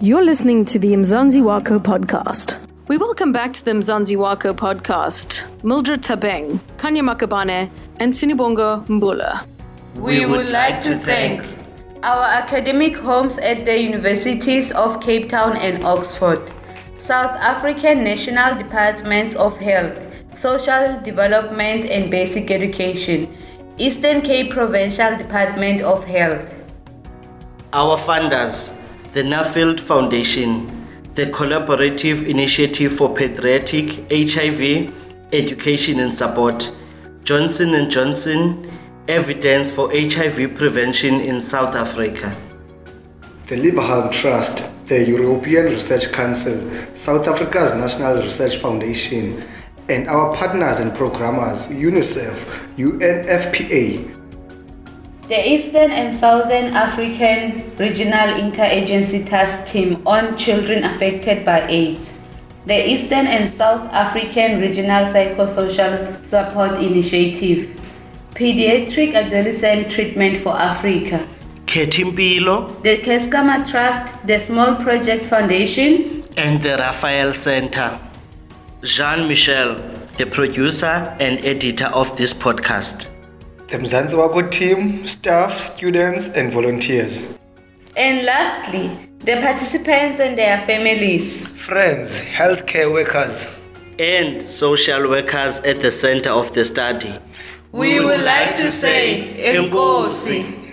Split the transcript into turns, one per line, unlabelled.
You're listening to the Mzansi Wako podcast.
We welcome back to the Mzansi Wako podcast Mildred Thabeng, Kanya Makabane, and Sinebhongo Mbula.
We would like to thank our academic homes at the universities of Cape Town and Oxford, South African National Departments of Health, Social Development and Basic Education, Eastern Cape Provincial Department of Health.
Our funders, the Nuffield Foundation, the Collaborative Initiative for Pediatric HIV Education and Support, Johnson & Johnson, Evidence for HIV Prevention in South Africa.
The Leverhulme Trust, the European Research Council, South Africa's National Research Foundation, and our partners and programmers, UNICEF, UNFPA,
The Eastern and Southern African Regional Interagency Task Team on Children Affected by AIDS, the Eastern and South African Regional Psychosocial Support Initiative, Pediatric Adolescent Treatment for Africa,
Kheth'Impilo
the Keiskamma Trust, the Small Projects Foundation,
and the Raphael Center. Jean Michel, the producer and editor of this podcast.
The Mzansi Wako team, staff, students, and volunteers.
and lastly, the participants and their families.
Friends, healthcare workers,
and social workers at the center of the study.
We would like to say, Enkosi.